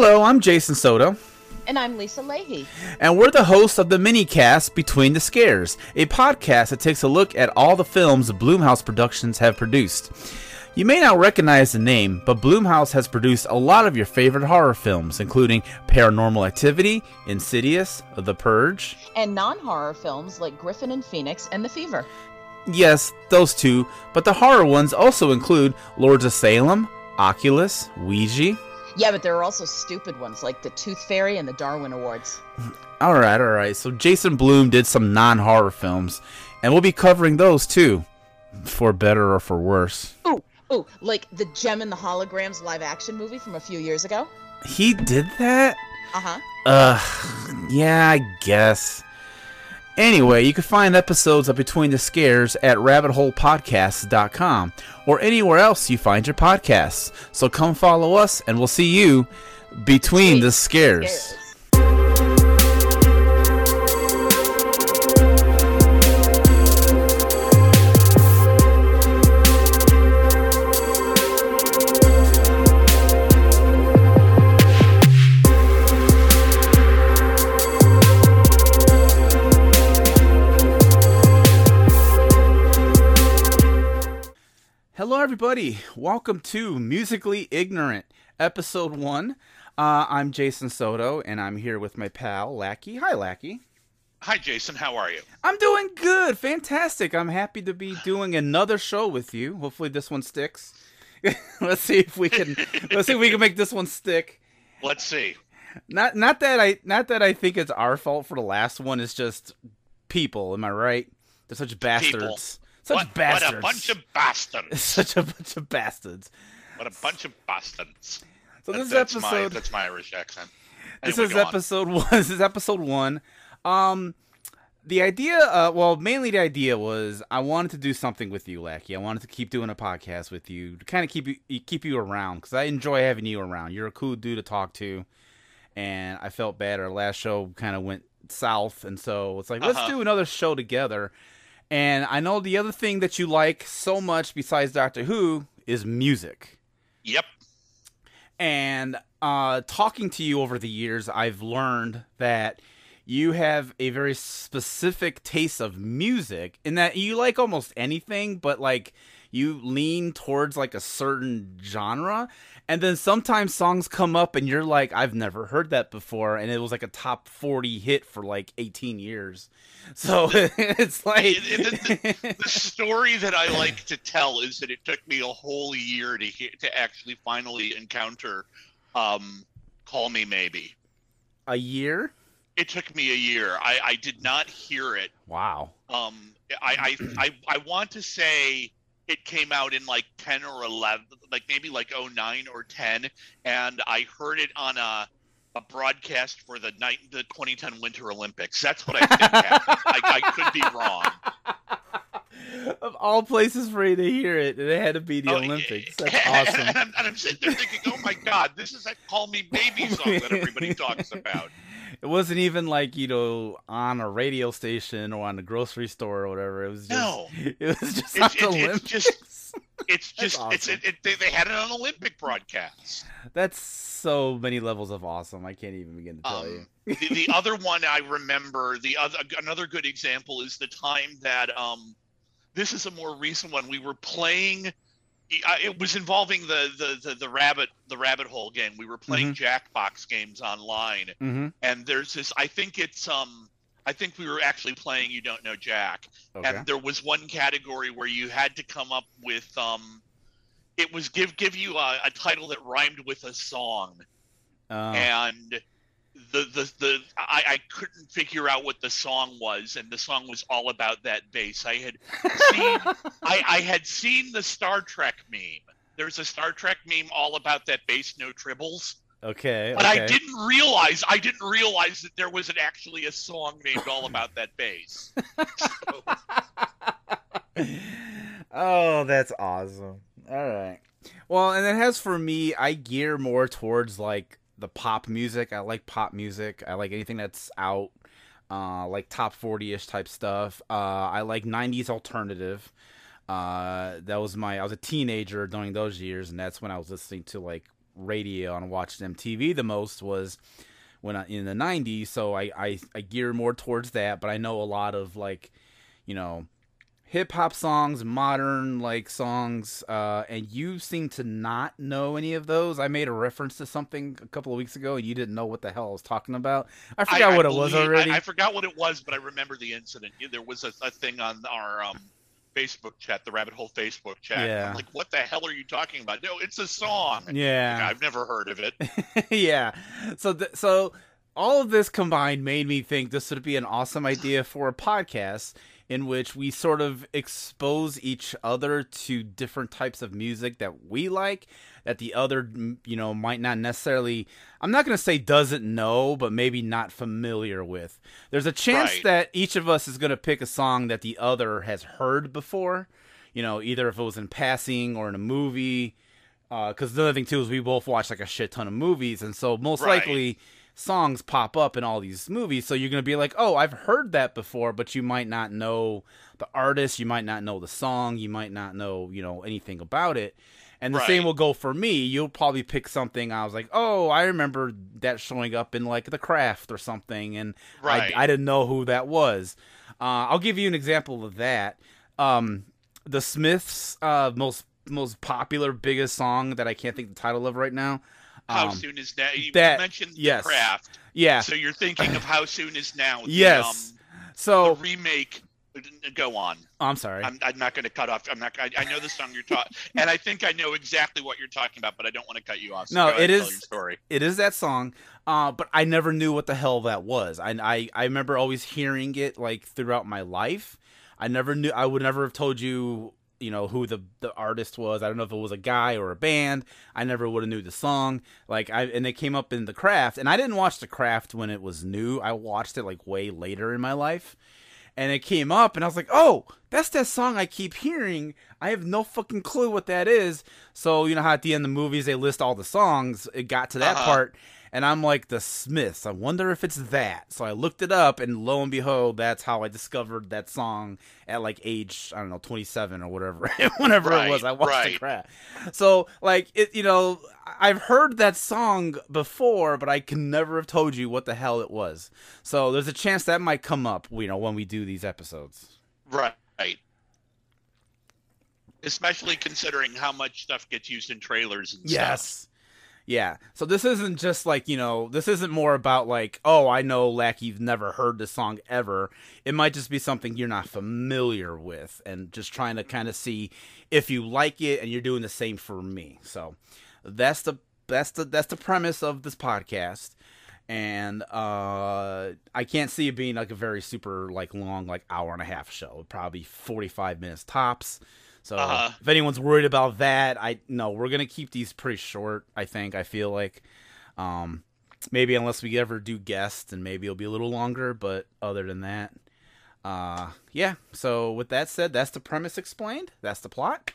Hello, I'm Jason Soto. And I'm Lisa Leahy. And we're the hosts of the minicast Between the Scares, a podcast that takes a look at all the films Blumhouse Productions have produced. You may not recognize the name, but Blumhouse has produced a lot of your favorite horror films, including Paranormal Activity, Insidious, The Purge, and non horror films like Griffin and Phoenix and The Fever. Yes, those two, but the horror ones also include Lords of Salem, Oculus, Ouija. Yeah, but there are also stupid ones like the Tooth Fairy and the Darwin Awards. All right, all right. So Jason Blum did some non-horror films, and we'll be covering those too, for better or for worse. Ooh, ooh, like the Jem and the Holograms live-action movie from a few years ago. He did that? Uh huh. Uh, yeah, I guess. Anyway, you can find episodes of Between the Scares at rabbitholepodcasts.com or anywhere else you find your podcasts. So come follow us and we'll see you between the scares. Everybody. Welcome to Musically Ignorant, episode one. Uh, I'm Jason Soto, and I'm here with my pal Lackey. Hi, Lackey. Hi, Jason. How are you? I'm doing good. Fantastic. I'm happy to be doing another show with you. Hopefully, this one sticks. let's see if we can. let's see if we can make this one stick. Let's see. Not not that I not that I think it's our fault for the last one. It's just people. Am I right? They're such bastards. People. Such what, bastards. What a bunch of bastards. Such a bunch of bastards. What a bunch of bastards. So this that's episode. My, that's my Irish accent. Anyway, this is episode on. one. This is episode one. Um, the idea, uh, well, mainly the idea was I wanted to do something with you, Lackey. I wanted to keep doing a podcast with you to kind of keep you keep you around because I enjoy having you around. You're a cool dude to talk to, and I felt bad. Our last show kind of went south, and so it's like uh-huh. let's do another show together. And I know the other thing that you like so much besides Doctor Who is music. Yep. And uh, talking to you over the years, I've learned that you have a very specific taste of music in that you like almost anything, but like you lean towards like a certain genre and then sometimes songs come up and you're like i've never heard that before and it was like a top 40 hit for like 18 years. So it's like the, the, the, story that i like to tell is that it took me a whole year to to actually finally encounter um, call me maybe. A year? It took me a year. I i did not hear it. Wow. Um i i i, I want to say it came out in like 10 or 11 like maybe like 09 or 10 and i heard it on a a broadcast for the night the 2010 winter olympics. That's what i think happened. I, I could be wrong. Of all places for you to hear it, it had to be the oh, Olympics. That's awesome. And, I'm, and I'm sitting there thinking, oh my god, this is that "Call Me Baby" song that everybody talks about it wasn't even like you know on a radio station or on a grocery store or whatever. It was just no. It was just it's, it, Olympics. It's just it's just awesome. it's it, they, they had it on Olympic broadcasts. That's so many levels of awesome. I can't even begin to tell um, you. the, the other one I remember, the other another good example is the time that um, this is a more recent one. We were playing it was involving the, the, the, the, rabbit the rabbit hole game. We were playing mm-hmm. Jackbox games online, mm-hmm. and there's this. I think it's um. I think we were actually playing You Don't Know Jack, okay. and there was one category where you had to come up with um. It was give give you a, a title that rhymed with a song, oh. and the the the I, I couldn't figure out what the song was, and the song was all about that bass. I had seen I, I had seen the Star Trek meme. There's a Star Trek meme all about that bass, no tribbles. Okay. But okay. I didn't realize I didn't realize that there was an, actually a song named all about that bass. So. oh, that's awesome. All right. Well, and then as for me, I gear more towards like the pop music. I like pop music. I like anything that's out, uh, like top forty ish type stuff. Uh, I like '90s alternative. Uh, that was my. I was a teenager during those years, and that's when I was listening to like radio and watched MTV the most was when I, in the 90s so I, I I gear more towards that but I know a lot of like you know hip hop songs, modern like songs, uh, and you seem to not know any of those. I made a reference to something a couple of weeks ago, and you didn't know what the hell I was talking about. I forgot I, what I it was already. I, I forgot what it was, but I remember the incident. There was a, a thing on our um, Facebook chat, the Rabbit Hole Facebook chat. Yeah. I'm like, what the hell are you talking about? No, it's a song. yeah, I've never heard of it. yeah. So th- so all of this combined made me think this would be an awesome idea for a podcast in which we sort of expose each other to different types of music that we like that the other you know might not necessarily I'm not going to say doesn't know but maybe not familiar with. There's a chance Right. that each of us is going to pick a song that the other has heard before. You know, either if it was in passing or in a movie uh, because the other thing too is we both watch like a shit ton of movies, and so most Right. likely songs pop up in all these movies. So you're gonna be like, oh, I've heard that before, but you might not know the artist, you might not know the song, you might not know you know anything about it. And the same will go for me. You'll probably pick something. I was like, oh, I remember that showing up in like The Craft or something, and Right. I, I didn't know who that was. Uh, I'll give you an example of that. Um, the Smiths' uh, most most popular, biggest song that I can't think the title of right now. How Um, soon is now? You that- mentioned the craft, Yeah. so you're thinking of how soon is now? The, Yes. um, So the remake. Go on. I'm sorry. I'm, I'm not going to cut off. I'm not. I, I know the song you're talking, and I think I know exactly what you're talking about, but I don't want to cut you off. So No, it your story. it is that song, uh, but I never knew what the hell that was. I, I I remember always hearing it like throughout my life. I never knew. I would never have told you, you know, who the the artist was. I don't know if it was a guy or a band. I never would have knew the song. Like I and it came up in the craft, and I didn't watch the craft when it was new. I watched it like way later in my life. and it came up and I was like, "Oh, that's that song I keep hearing. I have no fucking clue what that is." So, you know how at the end of the movies they list all the songs, it got to that Uh-huh. part and I'm like, "The Smiths. I wonder if it's that." So I looked it up and lo and behold, that's how I discovered that song at like age, I don't know, 27 or whatever. Whenever it was I watched the crap. So, like it, you know, I've heard that song before, but I can never have told you what the hell it was. So there's a chance that might come up, you know, when we do these episodes. Right. Especially considering how much stuff gets used in trailers and stuff. Yeah. So this isn't just like, you know, this isn't more about like, oh, I know Lack you've never heard this song ever. It might just be something you're not familiar with and just trying to kind of see if you like it and you're doing the same for me. So that's the that's the that's the premise of this podcast. And uh I can't see it being like a very super like long like hour and a half show. Probably 45 minutes tops. So Uh-huh. if anyone's worried about that, I no, we're gonna keep these pretty short. I think. I feel like, um, maybe unless we ever do guests, and maybe it'll be a little longer. But other than that, uh, yeah. So with that said, that's the premise explained. That's the plot.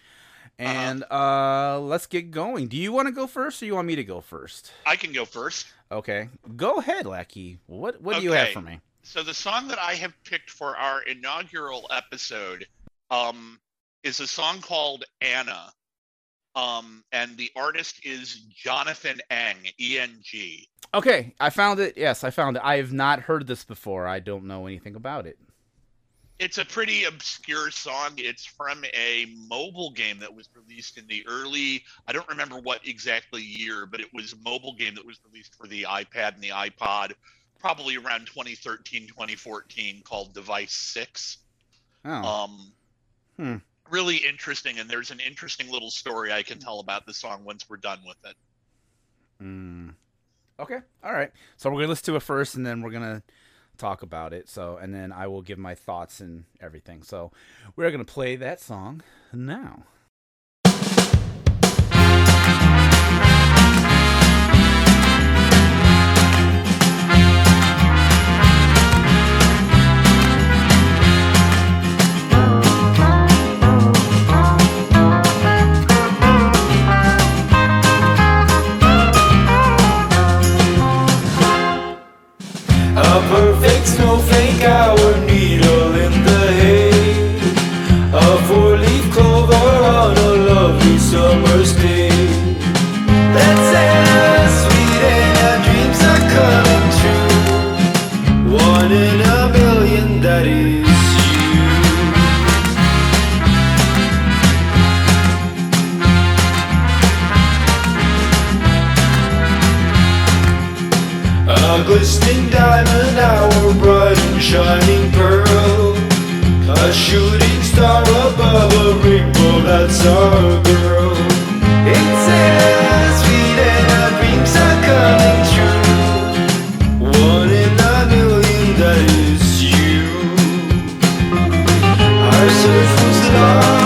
And uh let's get going. Do you want to go first, or you want me to go first? I can go first. Okay, go ahead, Lackey. What what do you have for me? So the song that I have picked for our inaugural episode um, is a song called Anna. Um, and the artist is Jonathan Eng, E N G. Okay, I found it. Yes, I found it. I have not heard this before. I don't know anything about it. It's a pretty obscure song. It's from a mobile game that was released in the early, I don't remember what exactly year, but it was a mobile game that was released for the iPad and the iPod probably around 2013, 2014 called Device 6. Oh, Um, Hmm. Really interesting, and there's an interesting little story I can tell about the song once we're done with it. Mm. Okay. All right. So we're gonna listen to it first, and then we're gonna talk about it. So, and then I will give my thoughts and everything. So, we're gonna play that song now. Our search was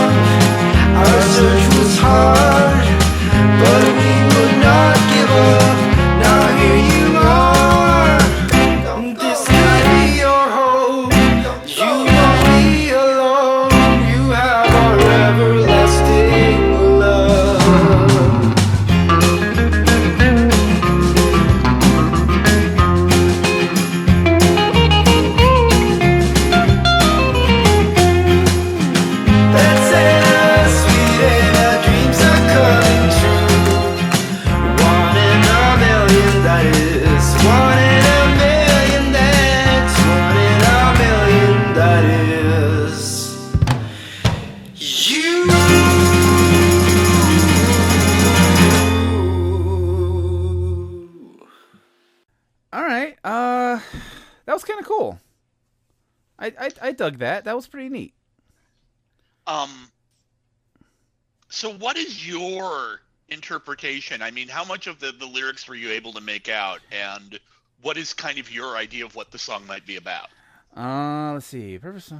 So, what is your interpretation? I mean, how much of the, the lyrics were you able to make out, and what is kind of your idea of what the song might be about? Uh, let's see. Purpose. Uh,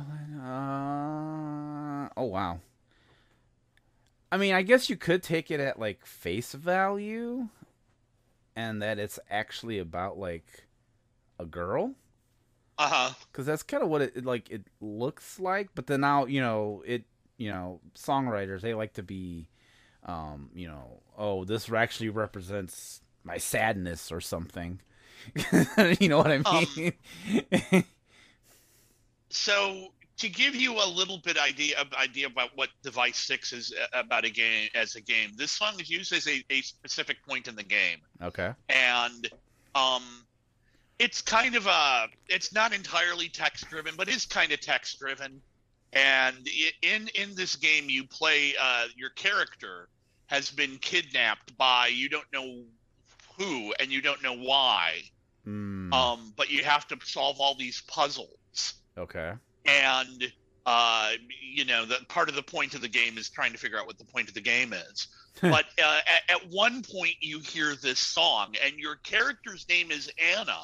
oh wow. I mean, I guess you could take it at like face value, and that it's actually about like a girl, Uh huh. because that's kind of what it, it like it looks like. But then now you know it. You know, songwriters they like to be, um, you know, oh, this actually represents my sadness or something. you know what I Um, mean? So, to give you a little bit idea idea about what Device Six is uh, about a game as a game, this song is used as a, a specific point in the game. okay. and um it's kind of a it's not entirely text driven but is kind of text driven and in in this game you play uh your character has been kidnapped by you don't know who and you don't know why. Mm, um but you have to solve all these puzzles. Okay. and uh, you know that part of the point of the game is trying to figure out what the point of the game is. But uh, at, at one point you hear this song and your character's name is anna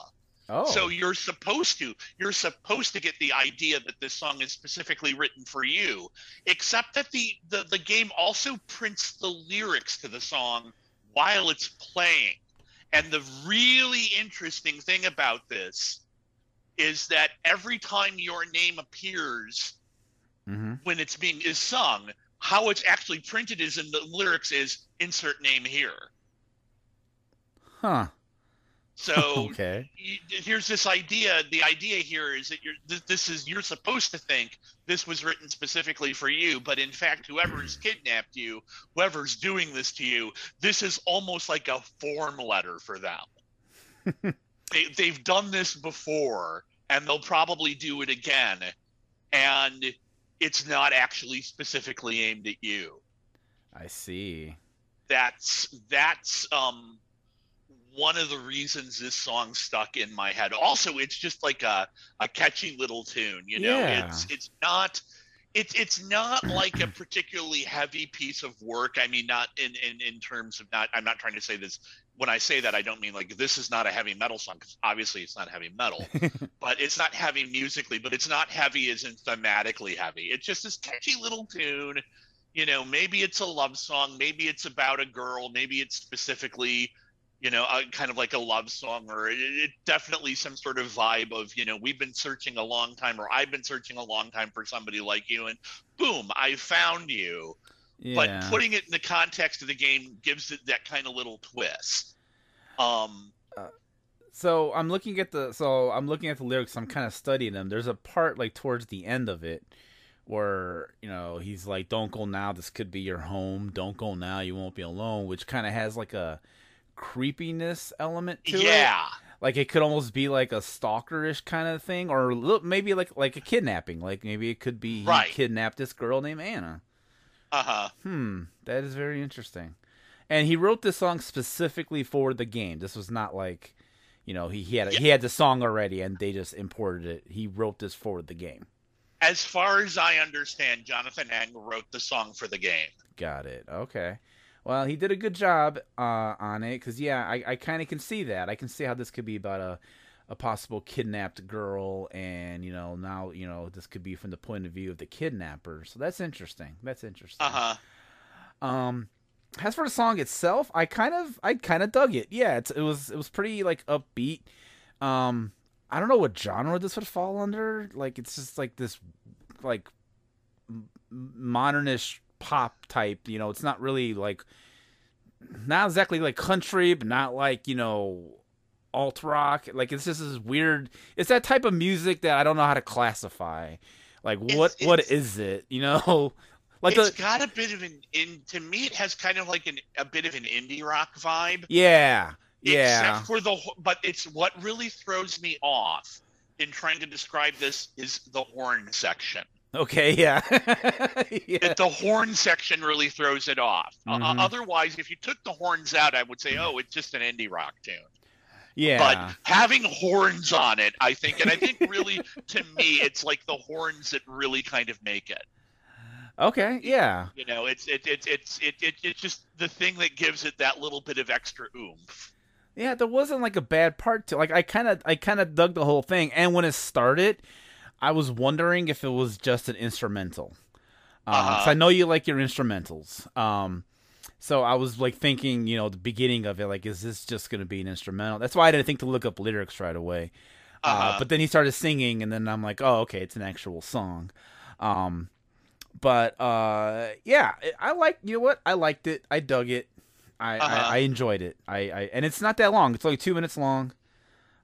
Oh. so you're supposed to you're supposed to get the idea that this song is specifically written for you except that the the, the game also prints the lyrics to the song while it's playing and the really interesting thing about this is that every time your name appears hmm when it's being is sung how it's actually printed is in the lyrics is insert name here Huh. So Okay. here's this idea the idea here is that you're th- this is you're supposed to think this was written specifically for you but in fact whoever's kidnapped you whoever's doing this to you this is almost like a form letter for them they, they've done this before and they'll probably do it again and it's not actually specifically aimed at you I see. that's that's um one of the reasons this song stuck in my head. Also, it's just like a, a catchy little tune, you know. Yeah. It's it's not it's it's not like a particularly heavy piece of work. I mean, not in, in in terms of not. I'm not trying to say this. When I say that, I don't mean like this is not a heavy metal song because obviously it's not heavy metal. but it's not heavy musically. But it's not heavy as in thematically heavy. It's just this catchy little tune you know maybe it's a love song maybe it's about a girl maybe it's specifically you know a, kind of like a love song or it, it definitely some sort of vibe of you know we've been searching a long time or i've been searching a long time for somebody like you and boom i found you Yeah. but putting it in the context of the game gives it that kind of little twist um so I'm looking at the so I'm looking at the lyrics. I'm kind of studying them. There's a part like towards the end of it where you know he's like, "Don't go now. This could be your home. Don't go now. You won't be alone." Which kind of has like a creepiness element to it. yeah Like it could almost be like a stalkerish kind of thing, or little- maybe like like a kidnapping. Like maybe it could be he Right. kidnapped this girl named Anna. uh-huh Hmm, that is very interesting. And he wrote this song specifically for the game. This was not like, You know, he, he had a, Yeah. he had the song already, and they just imported it. He wrote this for the game. As far as I understand, Jonathan Eng wrote the song for the game. Got it. Okay. Well, he did a good job uh, on it because yeah, I, I kind of can see that. I can see how this could be about a a possible kidnapped girl, and you know now you know this could be from the point of view of the kidnapper. So that's interesting. That's interesting. Uh huh. Um, as for the song itself, I kind of I kind of dug it. Yeah, it's, it was it was pretty like upbeat. Um, I don't know what genre this would fall under. Like it's just like this like modernish pop type. You know, it's not really like not exactly like country, but not like you know alt rock. Like it's just this weird. It's that type of music that I don't know how to classify. Like what It's- what it's- is it? You know, like it's the got a bit of an in to me. It has kind of like an a bit of an indie rock vibe. yeah yeah Except for the but it's what really throws me off in trying to describe this is the horn section. Okay yeah yeah the horn section really throws it off. Uh, Mhm. otherwise, if you took the horns out, I would say, oh, it's just an indie rock tune. yeah But having horns on it, I think, and I think really to me, it's like the horns that really kind of make it. okay yeah You know, it's it, it, it's it, it it's just the thing that gives it that little bit of extra oomph. yeah there wasn't like a bad part to like i kind of i kind of dug the whole thing and when it started i was wondering if it was just an instrumental. Um Uh-huh. i know you like your instrumentals. Um so i was like thinking you know the beginning of it like is this just going to be an instrumental? That's why i didn't think to look up lyrics right away. Uh, Uh-huh. but then he started singing and then i'm like oh okay it's an actual song. Um but uh yeah i like you know what? I liked it. I dug it. I Uh-huh. I, I enjoyed it. I, I and it's not that long. It's only two minutes long.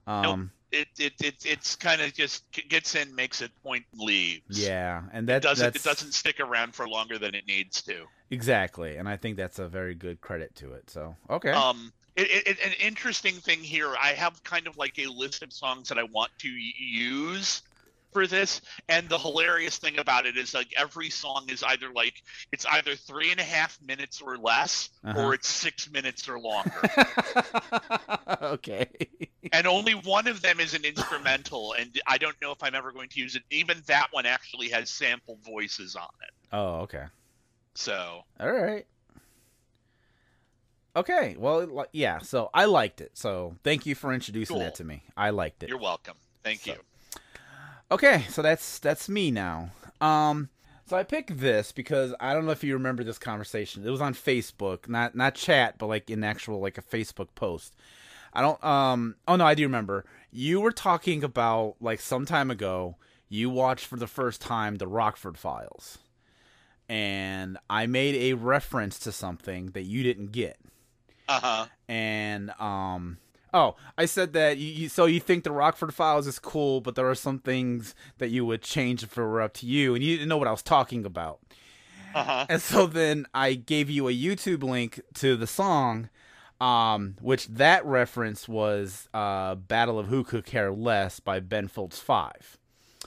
Um It it, it it's kind of just gets in, makes it point, and leaves. yeah and that It doesn't it doesn't stick around for longer than it needs to. exactly and i think that's a very good credit to it so okay Um, it, it- an interesting thing here. I have kind of like a list of songs that I want to use for this, and the hilarious thing about it is like every song is either like it's either three and a half minutes or less, Uh-huh. or it's six minutes or longer. okay and only one of them is an instrumental, and I don't know if I'm ever going to use it. Even that one actually has sample voices on it. oh okay So All right. Okay. Well, yeah. So I liked it. So thank you for introducing Cool. that to me. I liked it. you're welcome. Thank So- you. Okay. So that's that's me now. Um. So I picked this because I don't know if you remember this conversation. It was on Facebook, not not chat, but like in actual like a Facebook post. I don't. Um. Oh no, I do remember. You were talking about like some time ago. You watched for the first time the Rockford Files, and I made a reference to something that you didn't get. Uh huh. and um oh i said that you, you so you think the rockford files is cool but there are some things that you would change if it were up to you and you didn't know what i was talking about Uh huh. and so then i gave you a youtube link to the song um which that reference was uh battle of who could care less by ben folds 5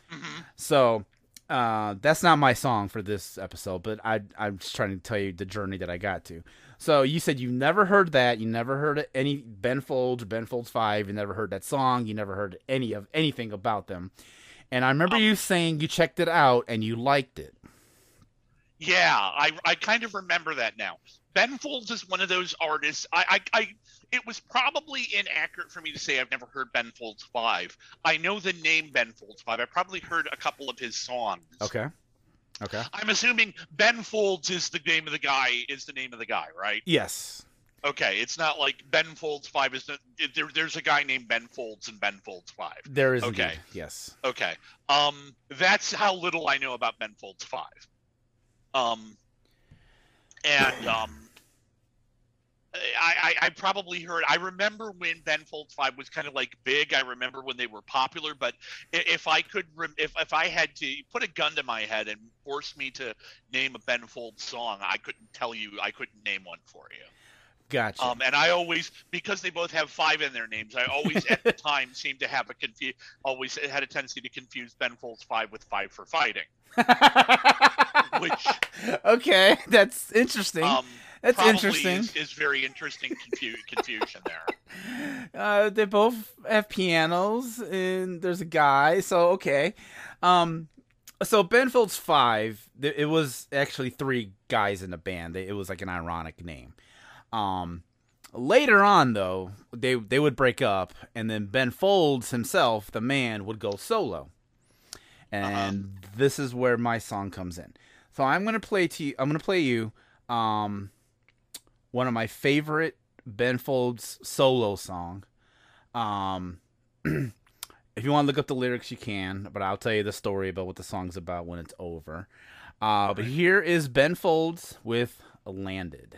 hmm so uh, that's not my song for this episode, but I, I'm just trying to tell you the journey that I got to. So you said you never heard that, you never heard any Ben Folds Ben Folds Five, you never heard that song, you never heard any of anything about them. And I remember oh. you saying you checked it out and you liked it. Yeah, I I kind of remember that now. Ben Folds is one of those artists. I, I, I it was probably inaccurate for me to say I've never heard Ben Folds five. I know the name Ben Folds five. I probably heard a couple of his songs. Okay. Okay. I'm assuming Ben Folds is the name of the guy. Is the name of the guy, right? Yes. Okay, it's not like Ben Folds five is the, there, there's a guy named Ben Folds and Ben Folds five. There is Okay. indeed. Yes. Okay. Um, that's how little I know about Ben Folds Five. Um, and um, I, I I probably heard. I remember when Ben Folds Five was kind of like big. I remember when they were popular. But if I could, rem- if if I had to put a gun to my head and force me to name a Ben Folds song, I couldn't tell you. I couldn't name one for you. Gotcha. Um, and I always, because they both have five in their names, I always at the time seemed to have a confu- always had a tendency to confuse Ben Folds Five with Five for Fighting. which- okay, that's interesting. Um, That's probably interesting. Is, is very interesting confu- confusion there. Uh, they both have pianos, and there's a guy. So okay. Um, so Ben Folds Five. It was actually three guys in the band. It was like an ironic name. Um, later on, though, they they would break up, and then Ben Folds himself, the man, would go solo. And this is where my song comes in. So I'm gonna play to you. I'm gonna play you. Um, one of my favorite Ben Folds solo song. Um, if you want to look up the lyrics, you can, but I'll tell you the story about what the song's about when it's over. Uh, but here is Ben Folds with "Landed."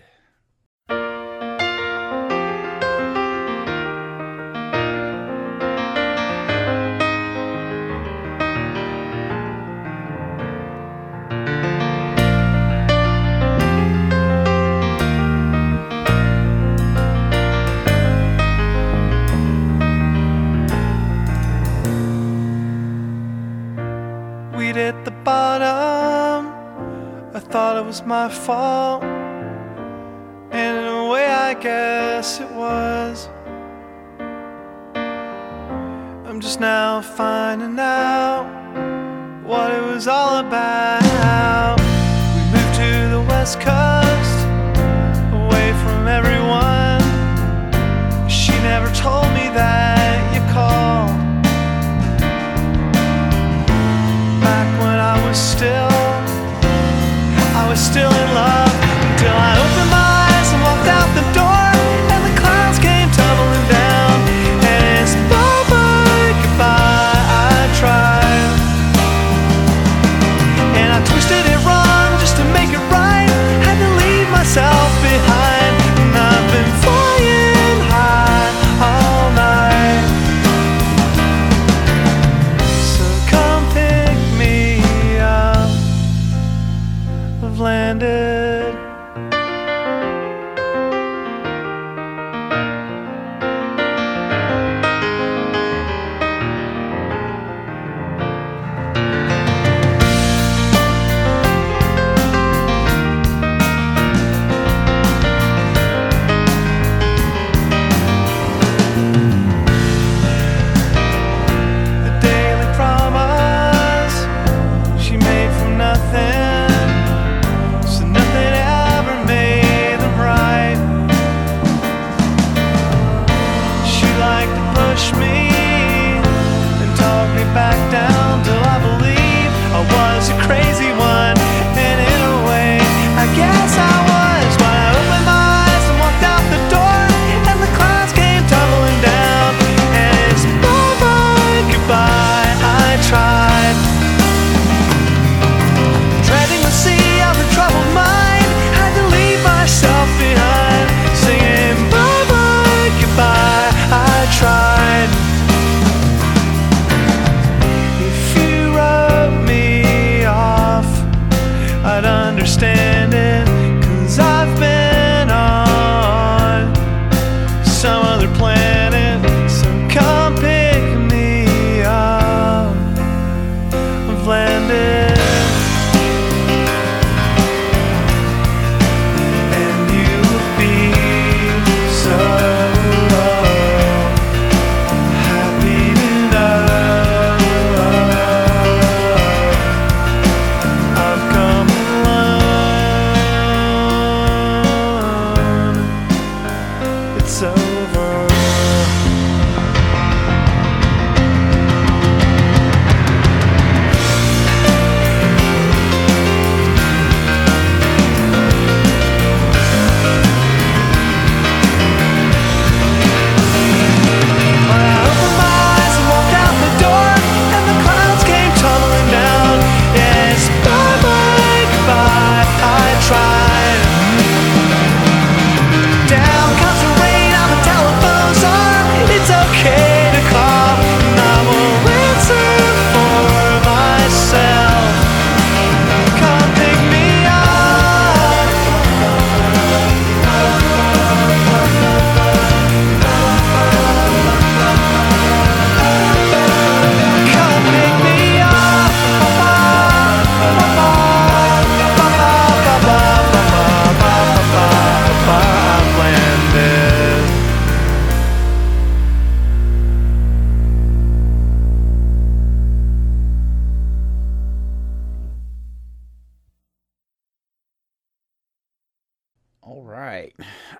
Was my fault. And in a way, I guess it was. I'm just now finding out what it was all about. We moved to the west coast, away from everyone. She never told me that you called. back when I was still,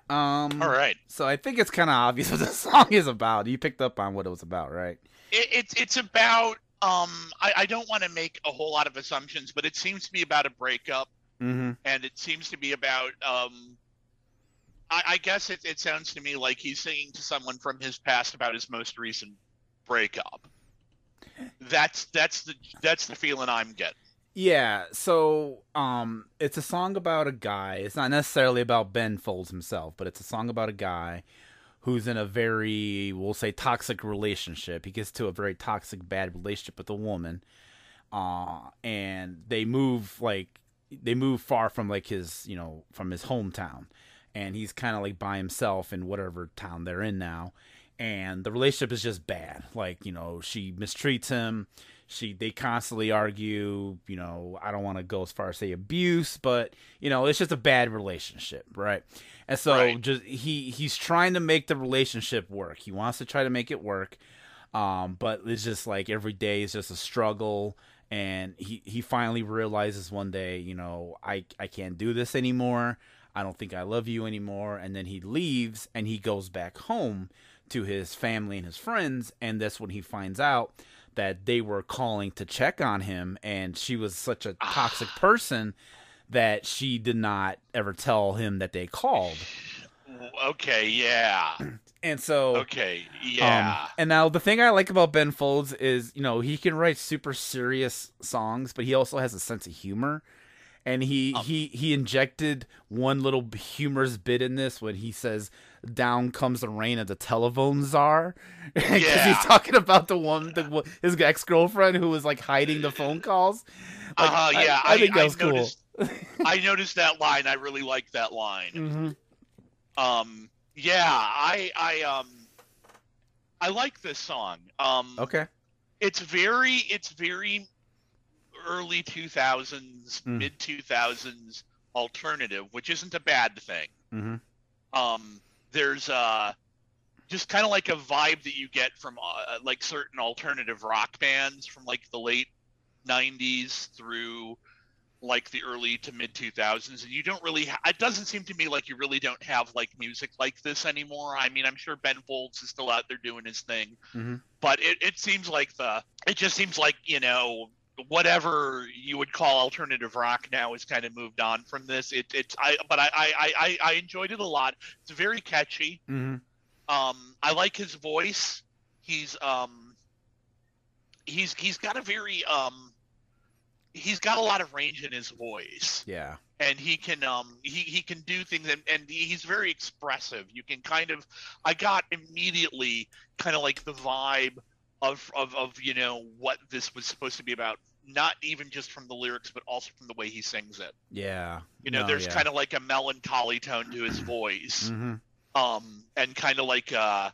Um, All right. So I think it's kind of obvious what the song is about. You picked up on what it was about, right? It, it's it's about um I, I don't want to make a whole lot of assumptions, but it seems to be about a breakup, Mm-hmm. and it seems to be about um. I, I guess it, it sounds to me like he's singing to someone from his past about his most recent breakup. That's that's the that's the feeling I'm getting. Yeah, so um it's a song about a guy. It's not necessarily about Ben Folds himself, but it's a song about a guy who's in a very we'll say toxic relationship. He gets to a very toxic bad relationship with a woman. Uh and they move like they move far from like his, you know, from his hometown. And he's kind of like by himself in whatever town they're in now. And the relationship is just bad. Like, you know, she mistreats him she they constantly argue you know i don't want to go as far as say abuse but you know it's just a bad relationship right? And so Right. just he he's trying to make the relationship work. He wants to try to make it work um but it's just like every day is just a struggle. And he he finally realizes one day you know i i can't do this anymore. I don't think i love you anymore. And then he leaves and he goes back home to his family and his friends. And that's when he finds out that they were calling to check on him and she was such a toxic person that she did not ever tell him that they called Okay, yeah. and so Okay, um, yeah. and now the thing I like about Ben Folds is, you know, he can write super serious songs, but he also has a sense of humor. And he Um, he he injected one little humorous bit in this when he says, "Down comes the rain of the telephone czar," because Yeah. he's talking about the one, the, his ex girlfriend who was like hiding the phone calls. Like, uh, I- yeah, I, think that was cool. noticed, I noticed that line. I really like that line. hmm Um, yeah, I, I, um, I like this song. Um, Okay. it's very, it's very early two thousands, Mm. mid two thousands alternative, which isn't a bad thing. hmm Um, there's uh, just kind of like a vibe that you get from uh, like certain alternative rock bands from like the late '90s through like the early to mid 2000s and you don't really ha- it doesn't seem to me like you really don't have like music like this anymore i mean i'm sure ben folds is still out there doing his thing Mhm. but it, it seems like the it just seems like you know whatever you would call alternative rock now has kind of moved on from this. It, it's i but I, I i i enjoyed it a lot. It's very catchy. Hmm um i like his voice. He's um he's he's got a very um he's got a lot of range in his voice. Yeah. and he can um he, he can do things and, and he's very expressive. You can kind of i got immediately kind of like the vibe of, of of you know what this was supposed to be about not even just from the lyrics but also from the way he sings it Yeah. you know No, there's yeah. kind of like a melancholy tone to his voice hmm um and kind of like uh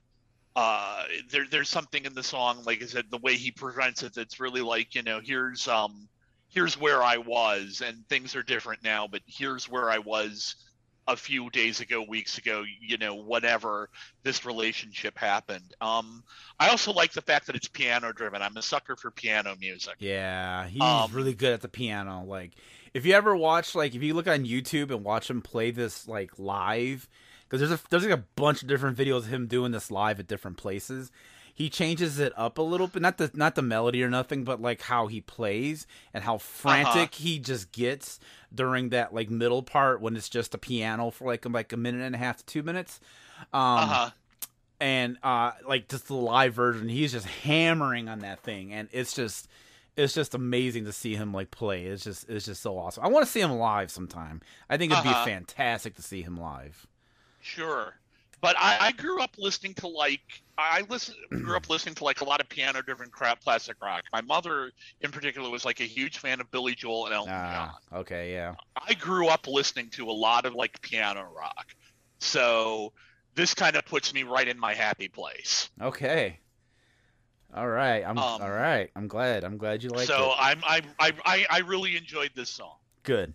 uh there there's something in the song like i said the way he presents it that's really like you know here's um here's where i was and things are different now but here's where i was a few days ago weeks ago you know whatever this relationship happened um i also like the fact that it's piano driven i'm a sucker for piano music Yeah, he's Um, really good at the piano. Like, if you ever watch, like, if you look on YouTube and watch him play this like live, because there's a there's like a bunch of different videos of him doing this live at different places. He changes it up a little bit, not the not the melody or nothing, but like how he plays and how frantic he just gets during that like middle part when it's just a piano for like like a minute and a half to two minutes. Um, uh-huh and uh like just the live version he's just hammering on that thing and it's just it's just amazing to see him like play it's just it's just so awesome i want to see him live sometime i think it'd Uh-huh. be fantastic to see him live Sure. But I, I grew up listening to like I listen grew up listening to like a lot of piano driven crap classic rock. My mother in particular was like a huge fan of Billy Joel and Elton John. ah okay yeah I grew up listening to a lot of like piano rock. So this kind of puts me right in my happy place. okay all right i'm Um, all right i'm glad i'm glad you like so it So I'm I I I really enjoyed this song. good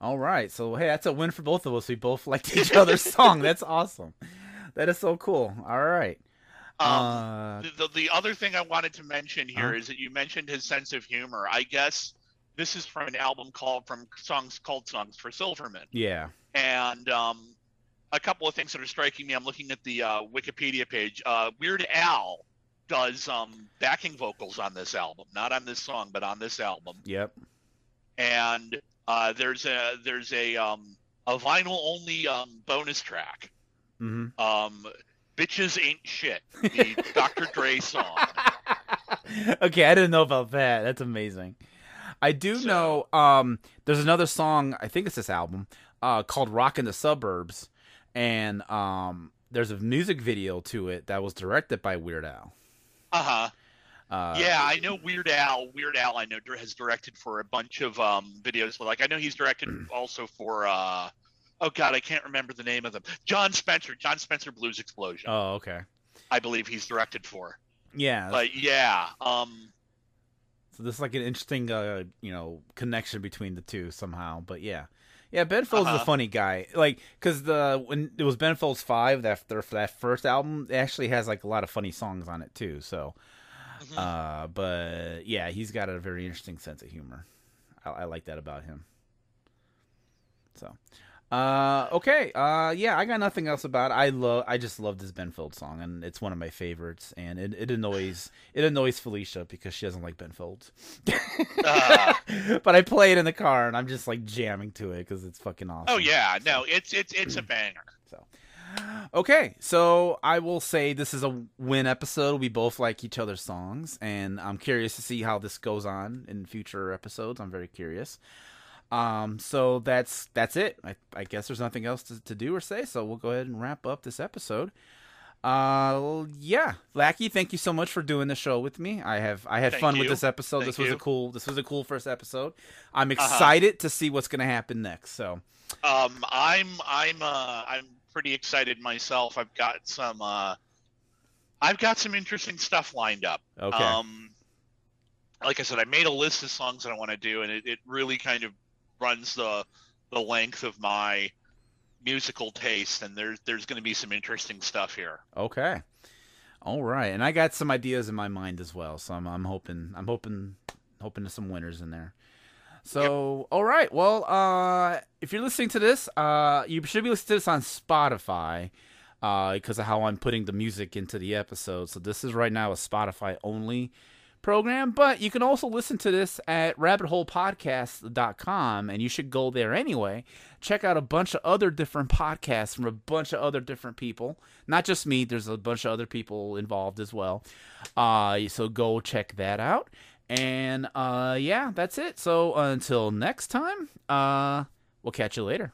all right so hey that's a win for both of us we both liked each other's song that's awesome that is so cool all right Um, uh the, the, the other thing I wanted to mention here is Uh-huh. that you mentioned his sense of humor. I guess this is from an album called from songs called Songs for Silverman. yeah and um, a couple of things that are striking me. I'm looking at the uh, Wikipedia page. Uh, Weird Al does um, backing vocals on this album, not on this song, but on this album. Yep. And uh, there's a there's a um, a vinyl only um, bonus track. Mm-hmm. Um, Bitches ain't shit. The Dr. Dre song. okay, I didn't know about that. That's amazing. I do So- know um there's another song, I think it's this album, uh called Rockin' the Suburbs and um there's a music video to it that was directed by Weird Al. Uh huh. Uh yeah, I know Weird Al. Weird Al, I know has directed for a bunch of um, videos. Like I know he's directed also for. Uh, oh God, I can't remember the name of them. Jon Spencer. Jon Spencer Blues Explosion. Oh, okay. I believe he's directed for. Yeah. But yeah, um, so there's like an interesting uh, you know, connection between the two somehow, but yeah. Yeah, Ben Folds is a Uh-huh. funny guy. Like, cause the when it was Ben Folds Five, that their that first album, it actually has like a lot of funny songs on it too. So, mhm. Uh, but yeah, he's got a very interesting sense of humor. I, I like that about him. So, uh, okay, uh, yeah, I got nothing else about it. I love, I just love this Ben Folds song, and it's one of my favorites. And it, it annoys, it annoys Felicia because she doesn't like Ben Folds. Uh. but I play it in the car, and I'm just like jamming to it because it's fucking awesome. oh yeah, no, it's it's it's a banger. So, okay, so I will say this is a win episode. We both like each other's songs, and I'm curious to see how this goes on in future episodes. I'm very curious. Um, so that's that's it. I, I guess there's nothing else to, to do or say. So we'll go ahead and wrap up this episode. Uh, yeah, Lackey, thank you so much for doing the show with me. I have I had Thank fun with this episode. Thank this was a cool this was a cool first episode. I'm Uh-huh. excited to see what's gonna happen next. So Um, I'm I'm uh I'm pretty excited myself. I've got some uh, I've got some interesting stuff lined up. okay, Um, like I said, I made a list of songs that I want to do, and it, it really kind of runs the the length of my musical taste. And there's there's going to be some interesting stuff here. Okay. All right, and I got some ideas in my mind as well, so I'm, I'm hoping I'm hoping hoping to some winners in there. So, all right, well, uh, if you're listening to this, uh, you should be listening to this on Spotify, uh, because of how I'm putting the music into the episode. So this is right now a Spotify only program, but you can also listen to this at rabbitholepodcast.com and you should go there anyway. Check out a bunch of other different podcasts from a bunch of other different people. Not just me, there's a bunch of other people involved as well. Uh so go check that out. And uh yeah, that's it. So until next time, uh we'll catch you later.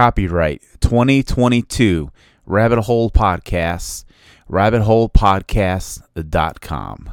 Copyright 2022 Rabbit Hole Podcasts, rabbitholepodcasts.com.